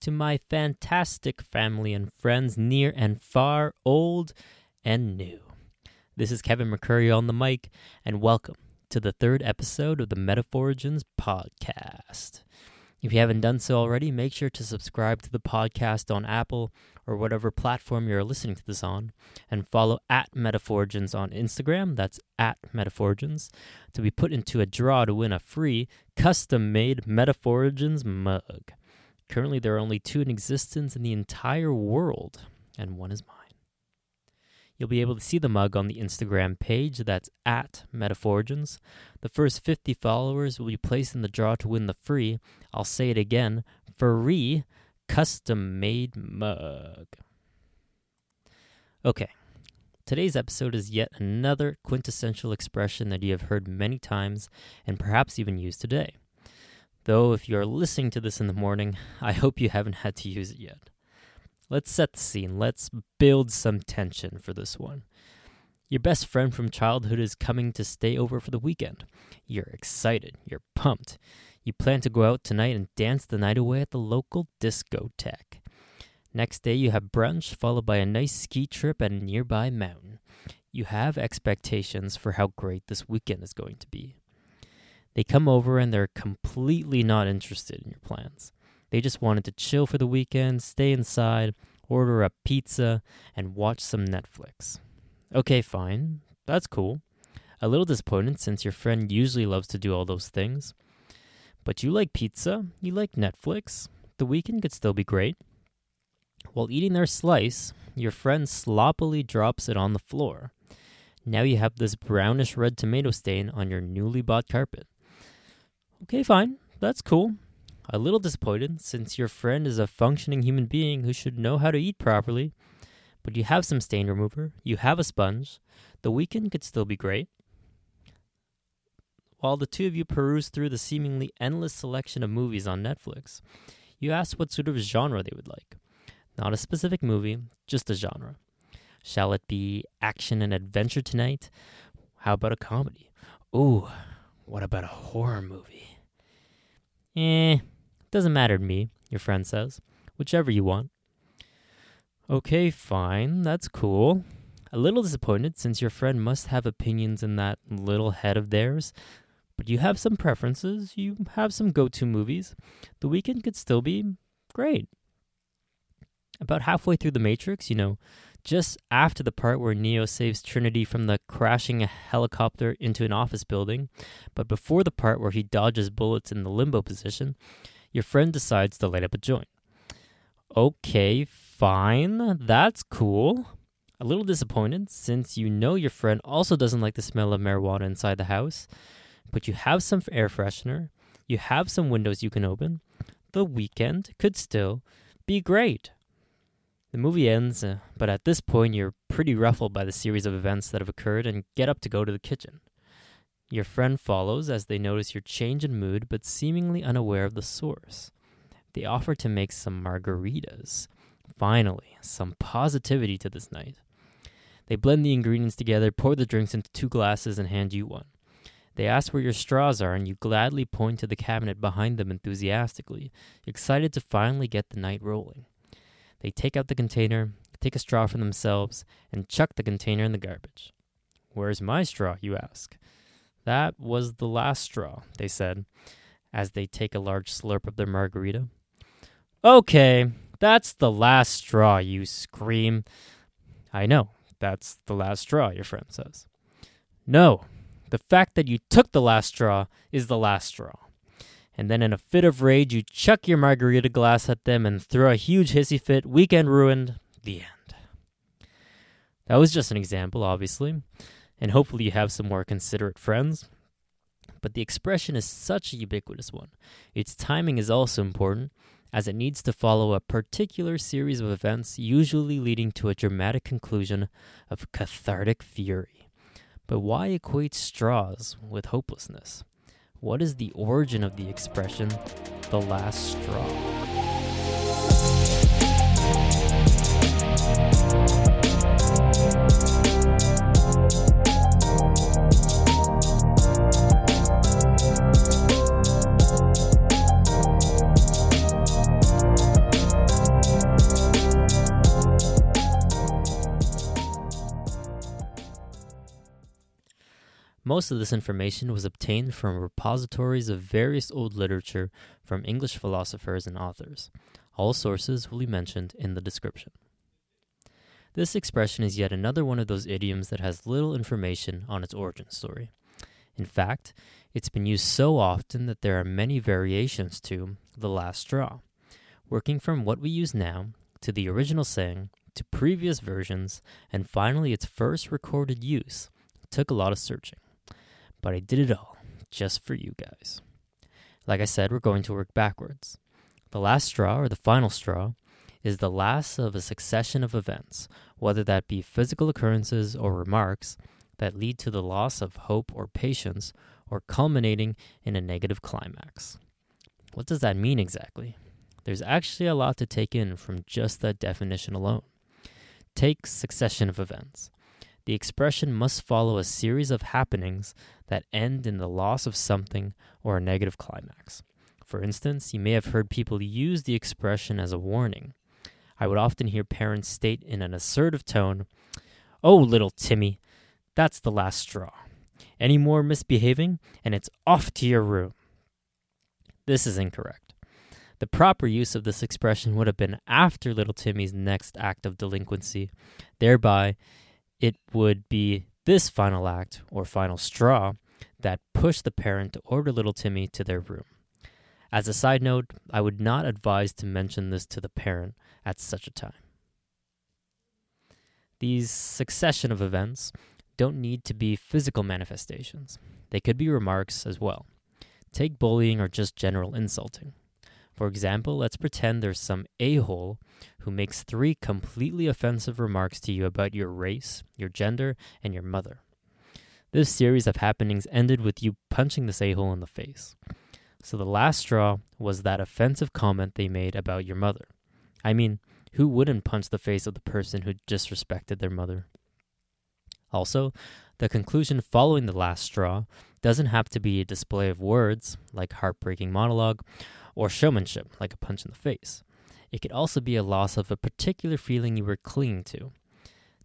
to my fantastic family and friends near and far, old and new. This is Kevin McCurry on the mic, and welcome to the third episode of the Metaphorigins podcast. If you haven't done so already, make sure to subscribe to the podcast on Apple or whatever platform you're listening to this on, and follow at Metaphorigins on Instagram. That's at Metaphorigins to be put into a draw to win a free custom made Metaphorigins mug. Currently, there are only two in existence in the entire world, and one is mine. You'll be able to see the mug on the Instagram page. That's at Metaphorigins. The first 50 followers will be placed in the draw to win the free, I'll say it again, free custom made mug. Okay, today's episode is yet another quintessential expression that you have heard many times and perhaps even used today. Though, if you're listening to this in the morning, I hope you haven't had to use it yet. Let's set the scene. Let's build some tension for this one. Your best friend from childhood is coming to stay over for the weekend. You're excited. You're pumped. You plan to go out tonight and dance the night away at the local discotheque. Next day, you have brunch, followed by a nice ski trip at a nearby mountain. You have expectations for how great this weekend is going to be. They come over and they're completely not interested in your plans. They just wanted to chill for the weekend, stay inside, order a pizza, and watch some Netflix. Okay, fine. That's cool. A little disappointed since your friend usually loves to do all those things. But you like pizza, you like Netflix. The weekend could still be great. While eating their slice, your friend sloppily drops it on the floor. Now you have this brownish red tomato stain on your newly bought carpet. Okay, fine. That's cool a little disappointed since your friend is a functioning human being who should know how to eat properly. But you have some stain remover, you have a sponge. The weekend could still be great. While the two of you peruse through the seemingly endless selection of movies on Netflix, you ask what sort of genre they would like. Not a specific movie, just a genre. Shall it be action and adventure tonight? How about a comedy? Ooh, what about a horror movie? Eh, doesn't matter to me, your friend says. Whichever you want. Okay, fine. That's cool. A little disappointed since your friend must have opinions in that little head of theirs. But you have some preferences. You have some go to movies. The weekend could still be great. About halfway through The Matrix, you know, just after the part where Neo saves Trinity from the crashing helicopter into an office building, but before the part where he dodges bullets in the limbo position, your friend decides to light up a joint. Okay, fine. That's cool. A little disappointed since you know your friend also doesn't like the smell of marijuana inside the house, but you have some air freshener, you have some windows you can open. The weekend could still be great. The movie ends, uh, but at this point you're pretty ruffled by the series of events that have occurred and get up to go to the kitchen. Your friend follows as they notice your change in mood, but seemingly unaware of the source. They offer to make some margaritas. Finally, some positivity to this night. They blend the ingredients together, pour the drinks into two glasses, and hand you one. They ask where your straws are, and you gladly point to the cabinet behind them enthusiastically, excited to finally get the night rolling. They take out the container, take a straw for themselves, and chuck the container in the garbage. Where's my straw, you ask? That was the last straw, they said, as they take a large slurp of their margarita. Okay, that's the last straw, you scream. I know, that's the last straw, your friend says. No, the fact that you took the last straw is the last straw. And then in a fit of rage, you chuck your margarita glass at them and throw a huge hissy fit. Weekend ruined. The end. That was just an example, obviously and hopefully you have some more considerate friends. But the expression is such a ubiquitous one. Its timing is also important, as it needs to follow a particular series of events, usually leading to a dramatic conclusion of cathartic fury. But why equate straws with hopelessness? What is the origin of the expression, the last straw? Most of this information was obtained from repositories of various old literature from English philosophers and authors. All sources will be mentioned in the description. This expression is yet another one of those idioms that has little information on its origin story. In fact, it's been used so often that there are many variations to the last straw, working from what we use now to the original saying to previous versions, and finally its first recorded use. Took a lot of searching, but I did it all just for you guys. Like I said, we're going to work backwards. The last straw, or the final straw, is the last of a succession of events, whether that be physical occurrences or remarks, that lead to the loss of hope or patience, or culminating in a negative climax. What does that mean exactly? There's actually a lot to take in from just that definition alone. Take succession of events. The expression must follow a series of happenings that end in the loss of something or a negative climax. For instance, you may have heard people use the expression as a warning. I would often hear parents state in an assertive tone, Oh, little Timmy, that's the last straw. Any more misbehaving, and it's off to your room. This is incorrect. The proper use of this expression would have been after little Timmy's next act of delinquency. Thereby, it would be this final act, or final straw, that pushed the parent to order little Timmy to their room. As a side note, I would not advise to mention this to the parent at such a time. These succession of events don't need to be physical manifestations, they could be remarks as well. Take bullying or just general insulting. For example, let's pretend there's some a hole who makes three completely offensive remarks to you about your race, your gender, and your mother. This series of happenings ended with you punching this a hole in the face. So the last straw was that offensive comment they made about your mother. I mean, who wouldn't punch the face of the person who disrespected their mother? Also, the conclusion following the last straw doesn't have to be a display of words, like heartbreaking monologue, or showmanship, like a punch in the face. It could also be a loss of a particular feeling you were clinging to.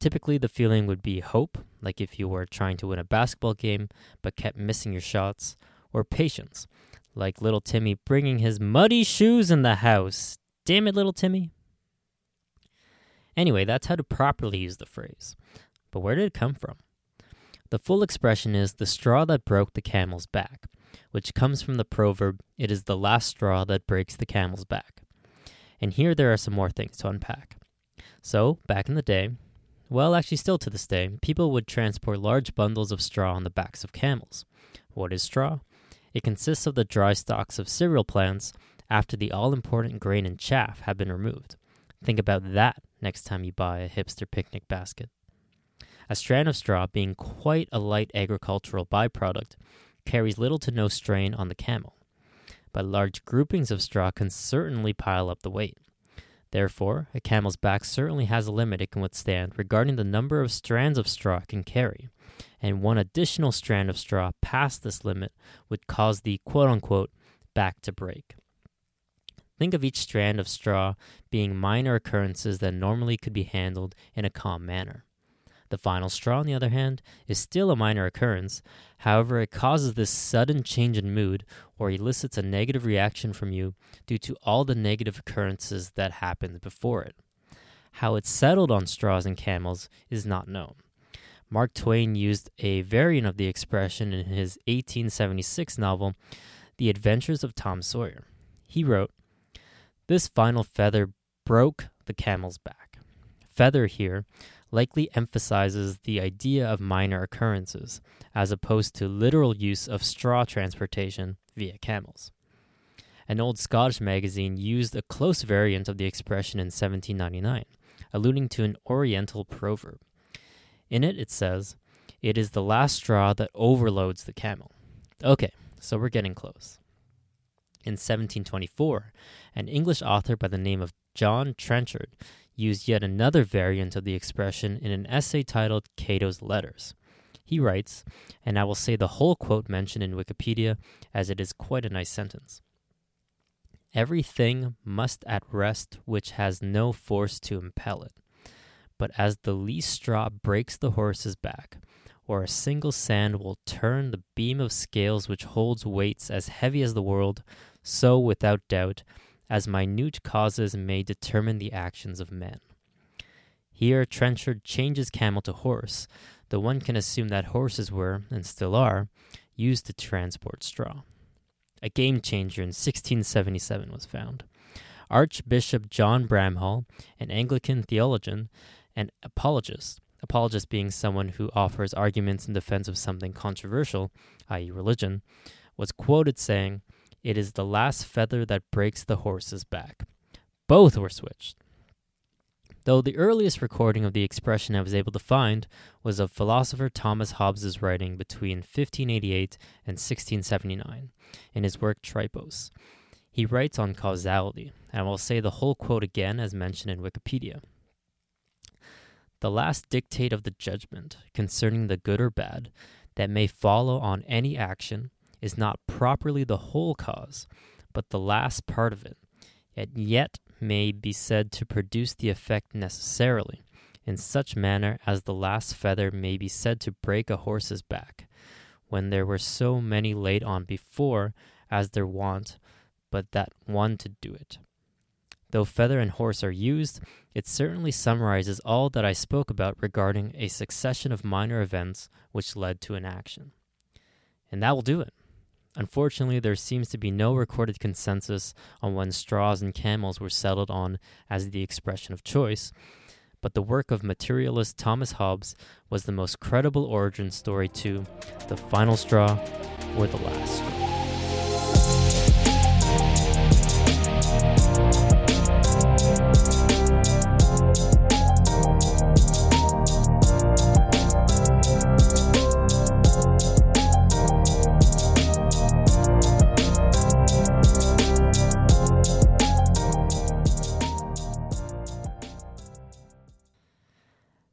Typically, the feeling would be hope, like if you were trying to win a basketball game but kept missing your shots, or patience, like little Timmy bringing his muddy shoes in the house. Damn it, little Timmy. Anyway, that's how to properly use the phrase. But where did it come from? The full expression is the straw that broke the camel's back, which comes from the proverb, it is the last straw that breaks the camel's back. And here there are some more things to unpack. So, back in the day, well, actually, still to this day, people would transport large bundles of straw on the backs of camels. What is straw? It consists of the dry stalks of cereal plants after the all important grain and chaff have been removed. Think about that next time you buy a hipster picnic basket. A strand of straw, being quite a light agricultural byproduct, carries little to no strain on the camel, but large groupings of straw can certainly pile up the weight. Therefore, a camel's back certainly has a limit it can withstand regarding the number of strands of straw it can carry, and one additional strand of straw past this limit would cause the quote unquote back to break. Think of each strand of straw being minor occurrences that normally could be handled in a calm manner. The final straw, on the other hand, is still a minor occurrence. However, it causes this sudden change in mood or elicits a negative reaction from you due to all the negative occurrences that happened before it. How it settled on straws and camels is not known. Mark Twain used a variant of the expression in his 1876 novel, The Adventures of Tom Sawyer. He wrote, This final feather broke the camel's back. Feather here likely emphasizes the idea of minor occurrences, as opposed to literal use of straw transportation via camels. An old Scottish magazine used a close variant of the expression in 1799, alluding to an Oriental proverb. In it, it says, It is the last straw that overloads the camel. Okay, so we're getting close. In 1724, an English author by the name of John Trenchard used yet another variant of the expression in an essay titled Cato's Letters. He writes, and I will say the whole quote mentioned in Wikipedia as it is quite a nice sentence. Everything must at rest which has no force to impel it. But as the least straw breaks the horse's back, or a single sand will turn the beam of scales which holds weights as heavy as the world, so without doubt, as minute causes may determine the actions of men. Here, Trenchard changes camel to horse, though one can assume that horses were, and still are, used to transport straw. A game changer in 1677 was found. Archbishop John Bramhall, an Anglican theologian and apologist, apologist being someone who offers arguments in defense of something controversial, i.e., religion, was quoted saying, It is the last feather that breaks the horse's back. Both were switched. Though the earliest recording of the expression I was able to find was of philosopher Thomas Hobbes's writing between 1588 and 1679 in his work Tripos. He writes on causality, and I will say the whole quote again as mentioned in Wikipedia. The last dictate of the judgment concerning the good or bad that may follow on any action is not properly the whole cause, but the last part of it, and yet may be said to produce the effect necessarily, in such manner as the last feather may be said to break a horse's back, when there were so many laid on before as their wont, but that one to do it. Though feather and horse are used, it certainly summarizes all that I spoke about regarding a succession of minor events which led to an action. And that will do it. Unfortunately, there seems to be no recorded consensus on when straws and camels were settled on as the expression of choice, but the work of materialist Thomas Hobbes was the most credible origin story to the final straw or the last straw.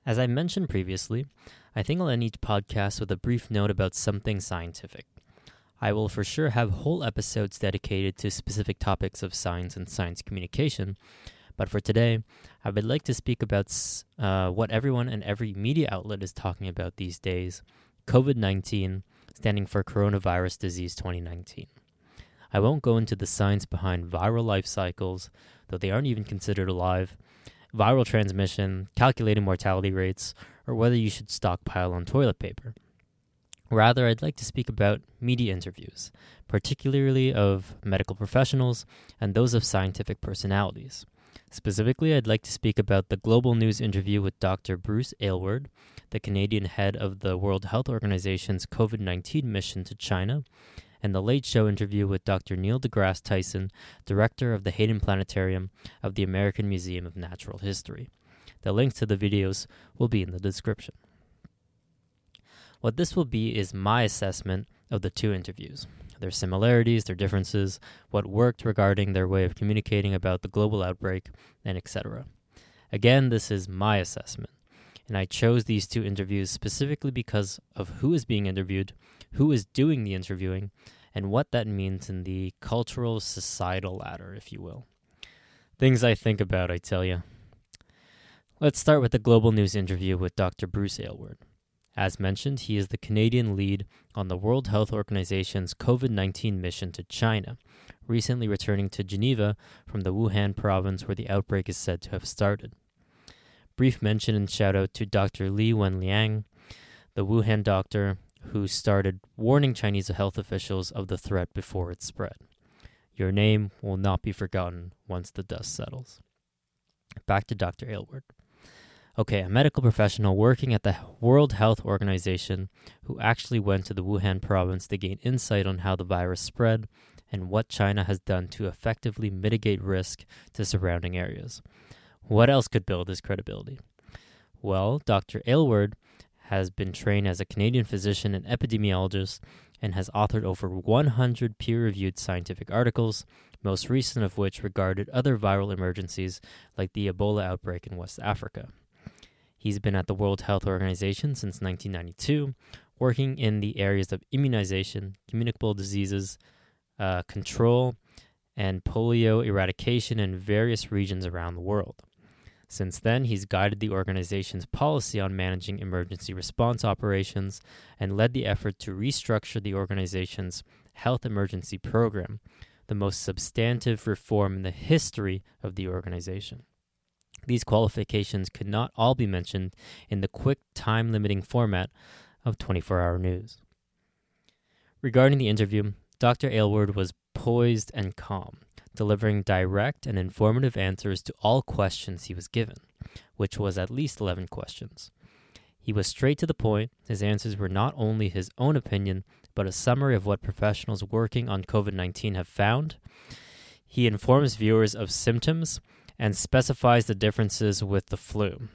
As I mentioned previously, I think I'll end each podcast with a brief note about something scientific. I will for sure have whole episodes dedicated to specific topics of science and science communication, but for today, I would like to speak about uh, what everyone and every media outlet is talking about these days COVID 19, standing for Coronavirus Disease 2019. I won't go into the science behind viral life cycles, though they aren't even considered alive viral transmission, calculating mortality rates, or whether you should stockpile on toilet paper. Rather, I'd like to speak about media interviews, particularly of medical professionals and those of scientific personalities. Specifically, I'd like to speak about the Global News interview with Dr. Bruce Aylward, the Canadian head of the World Health Organization's COVID 19 mission to China, and the Late Show interview with Dr. Neil deGrasse Tyson, director of the Hayden Planetarium of the American Museum of Natural History. The links to the videos will be in the description. What this will be is my assessment of the two interviews their similarities, their differences, what worked regarding their way of communicating about the global outbreak, and etc. Again, this is my assessment, and I chose these two interviews specifically because of who is being interviewed who is doing the interviewing, and what that means in the cultural societal ladder, if you will. Things I think about, I tell you. Let's start with the Global News interview with Dr. Bruce Aylward. As mentioned, he is the Canadian lead on the World Health Organization's COVID 19 mission to China, recently returning to Geneva from the Wuhan province where the outbreak is said to have started. Brief mention and shout out to Dr. Li Wenliang, the Wuhan doctor who started warning Chinese health officials of the threat before it spread. Your name will not be forgotten once the dust settles. Back to Dr. Aylward. Okay, a medical professional working at the World Health Organization who actually went to the Wuhan province to gain insight on how the virus spread and what China has done to effectively mitigate risk to surrounding areas. What else could build his credibility? Well, Dr. Aylward has been trained as a Canadian physician and epidemiologist and has authored over 100 peer reviewed scientific articles, most recent of which regarded other viral emergencies like the Ebola outbreak in West Africa. He's been at the World Health Organization since 1992, working in the areas of immunization, communicable diseases, uh, control, and polio eradication in various regions around the world. Since then, he's guided the organization's policy on managing emergency response operations and led the effort to restructure the organization's health emergency program, the most substantive reform in the history of the organization. These qualifications could not all be mentioned in the quick time limiting format of 24 hour news. Regarding the interview, Dr. Aylward was poised and calm, delivering direct and informative answers to all questions he was given, which was at least 11 questions. He was straight to the point. His answers were not only his own opinion, but a summary of what professionals working on COVID 19 have found. He informs viewers of symptoms and specifies the differences with the flu.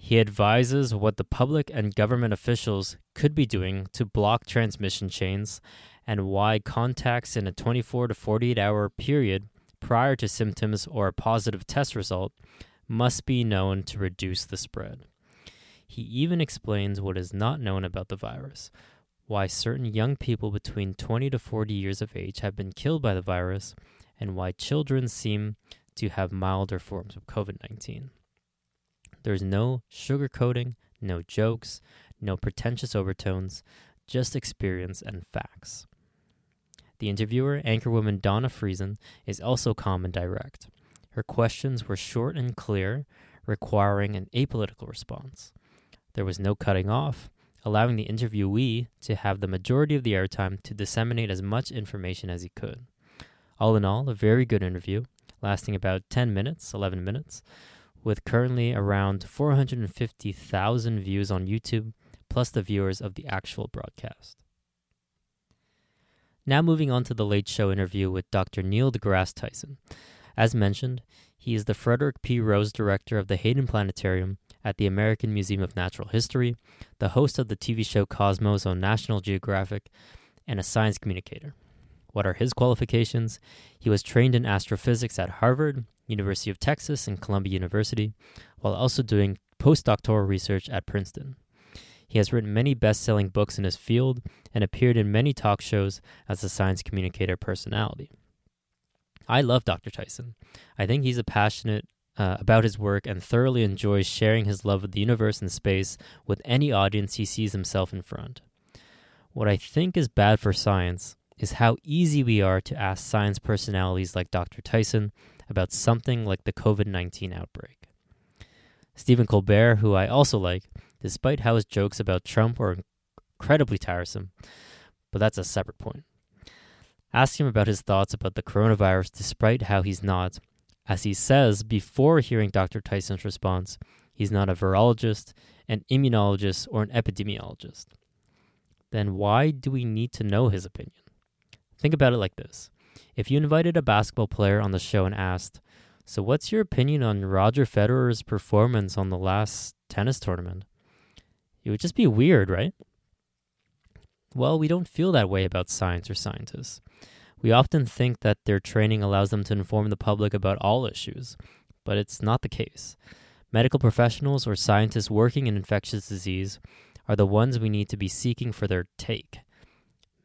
He advises what the public and government officials could be doing to block transmission chains and why contacts in a 24 to 48 hour period prior to symptoms or a positive test result must be known to reduce the spread. He even explains what is not known about the virus, why certain young people between 20 to 40 years of age have been killed by the virus, and why children seem to have milder forms of COVID 19. There's no sugarcoating, no jokes, no pretentious overtones, just experience and facts. The interviewer, anchorwoman Donna Friesen, is also calm and direct. Her questions were short and clear, requiring an apolitical response. There was no cutting off, allowing the interviewee to have the majority of the airtime to disseminate as much information as he could. All in all, a very good interview, lasting about 10 minutes, 11 minutes, with currently around 450,000 views on YouTube, plus the viewers of the actual broadcast. Now, moving on to the Late Show interview with Dr. Neil deGrasse Tyson. As mentioned, he is the Frederick P. Rose Director of the Hayden Planetarium at the American Museum of Natural History, the host of the TV show Cosmos on National Geographic, and a science communicator. What are his qualifications? He was trained in astrophysics at Harvard, University of Texas, and Columbia University, while also doing postdoctoral research at Princeton. He has written many best selling books in his field and appeared in many talk shows as a science communicator personality. I love Dr. Tyson. I think he's a passionate uh, about his work and thoroughly enjoys sharing his love of the universe and space with any audience he sees himself in front. What I think is bad for science is how easy we are to ask science personalities like Dr. Tyson about something like the COVID 19 outbreak. Stephen Colbert, who I also like, despite how his jokes about Trump are incredibly tiresome, but that's a separate point. Ask him about his thoughts about the coronavirus despite how he's not, as he says before hearing Dr. Tyson's response, he's not a virologist, an immunologist, or an epidemiologist. Then why do we need to know his opinion? Think about it like this. If you invited a basketball player on the show and asked, So what's your opinion on Roger Federer's performance on the last tennis tournament? It would just be weird, right? Well, we don't feel that way about science or scientists. We often think that their training allows them to inform the public about all issues, but it's not the case. Medical professionals or scientists working in infectious disease are the ones we need to be seeking for their take.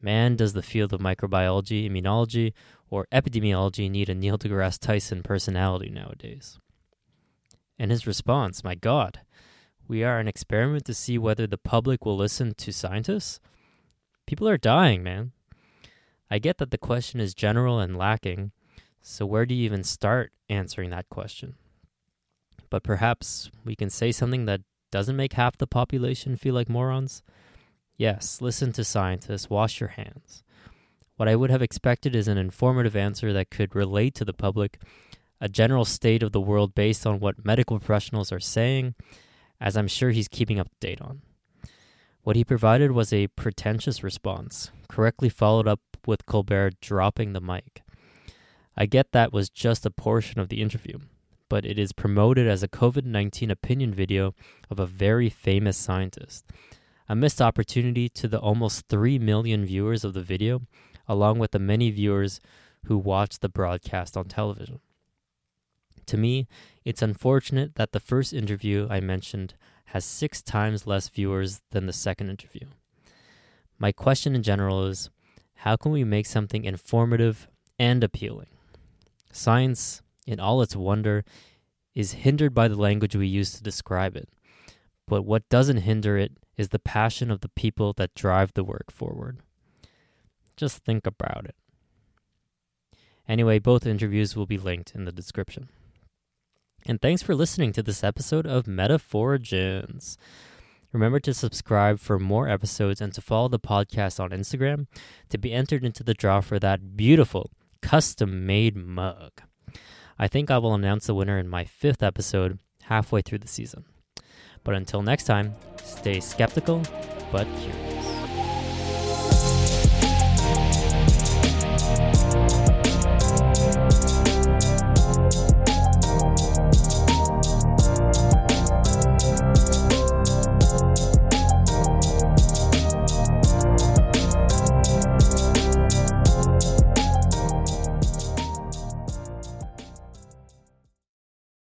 Man, does the field of microbiology, immunology, or epidemiology need a Neil deGrasse Tyson personality nowadays? And his response, my God, we are an experiment to see whether the public will listen to scientists? People are dying, man. I get that the question is general and lacking, so where do you even start answering that question? But perhaps we can say something that doesn't make half the population feel like morons? Yes, listen to scientists, wash your hands. What I would have expected is an informative answer that could relate to the public, a general state of the world based on what medical professionals are saying, as I'm sure he's keeping up to date on. What he provided was a pretentious response, correctly followed up with Colbert dropping the mic. I get that was just a portion of the interview, but it is promoted as a COVID 19 opinion video of a very famous scientist. A missed opportunity to the almost 3 million viewers of the video, along with the many viewers who watched the broadcast on television. To me, it's unfortunate that the first interview I mentioned has six times less viewers than the second interview. My question in general is how can we make something informative and appealing? Science, in all its wonder, is hindered by the language we use to describe it. But what doesn't hinder it is the passion of the people that drive the work forward. Just think about it. Anyway, both interviews will be linked in the description. And thanks for listening to this episode of Metaphorigins. Remember to subscribe for more episodes and to follow the podcast on Instagram to be entered into the draw for that beautiful custom made mug. I think I will announce the winner in my fifth episode halfway through the season. But until next time, stay skeptical but curious.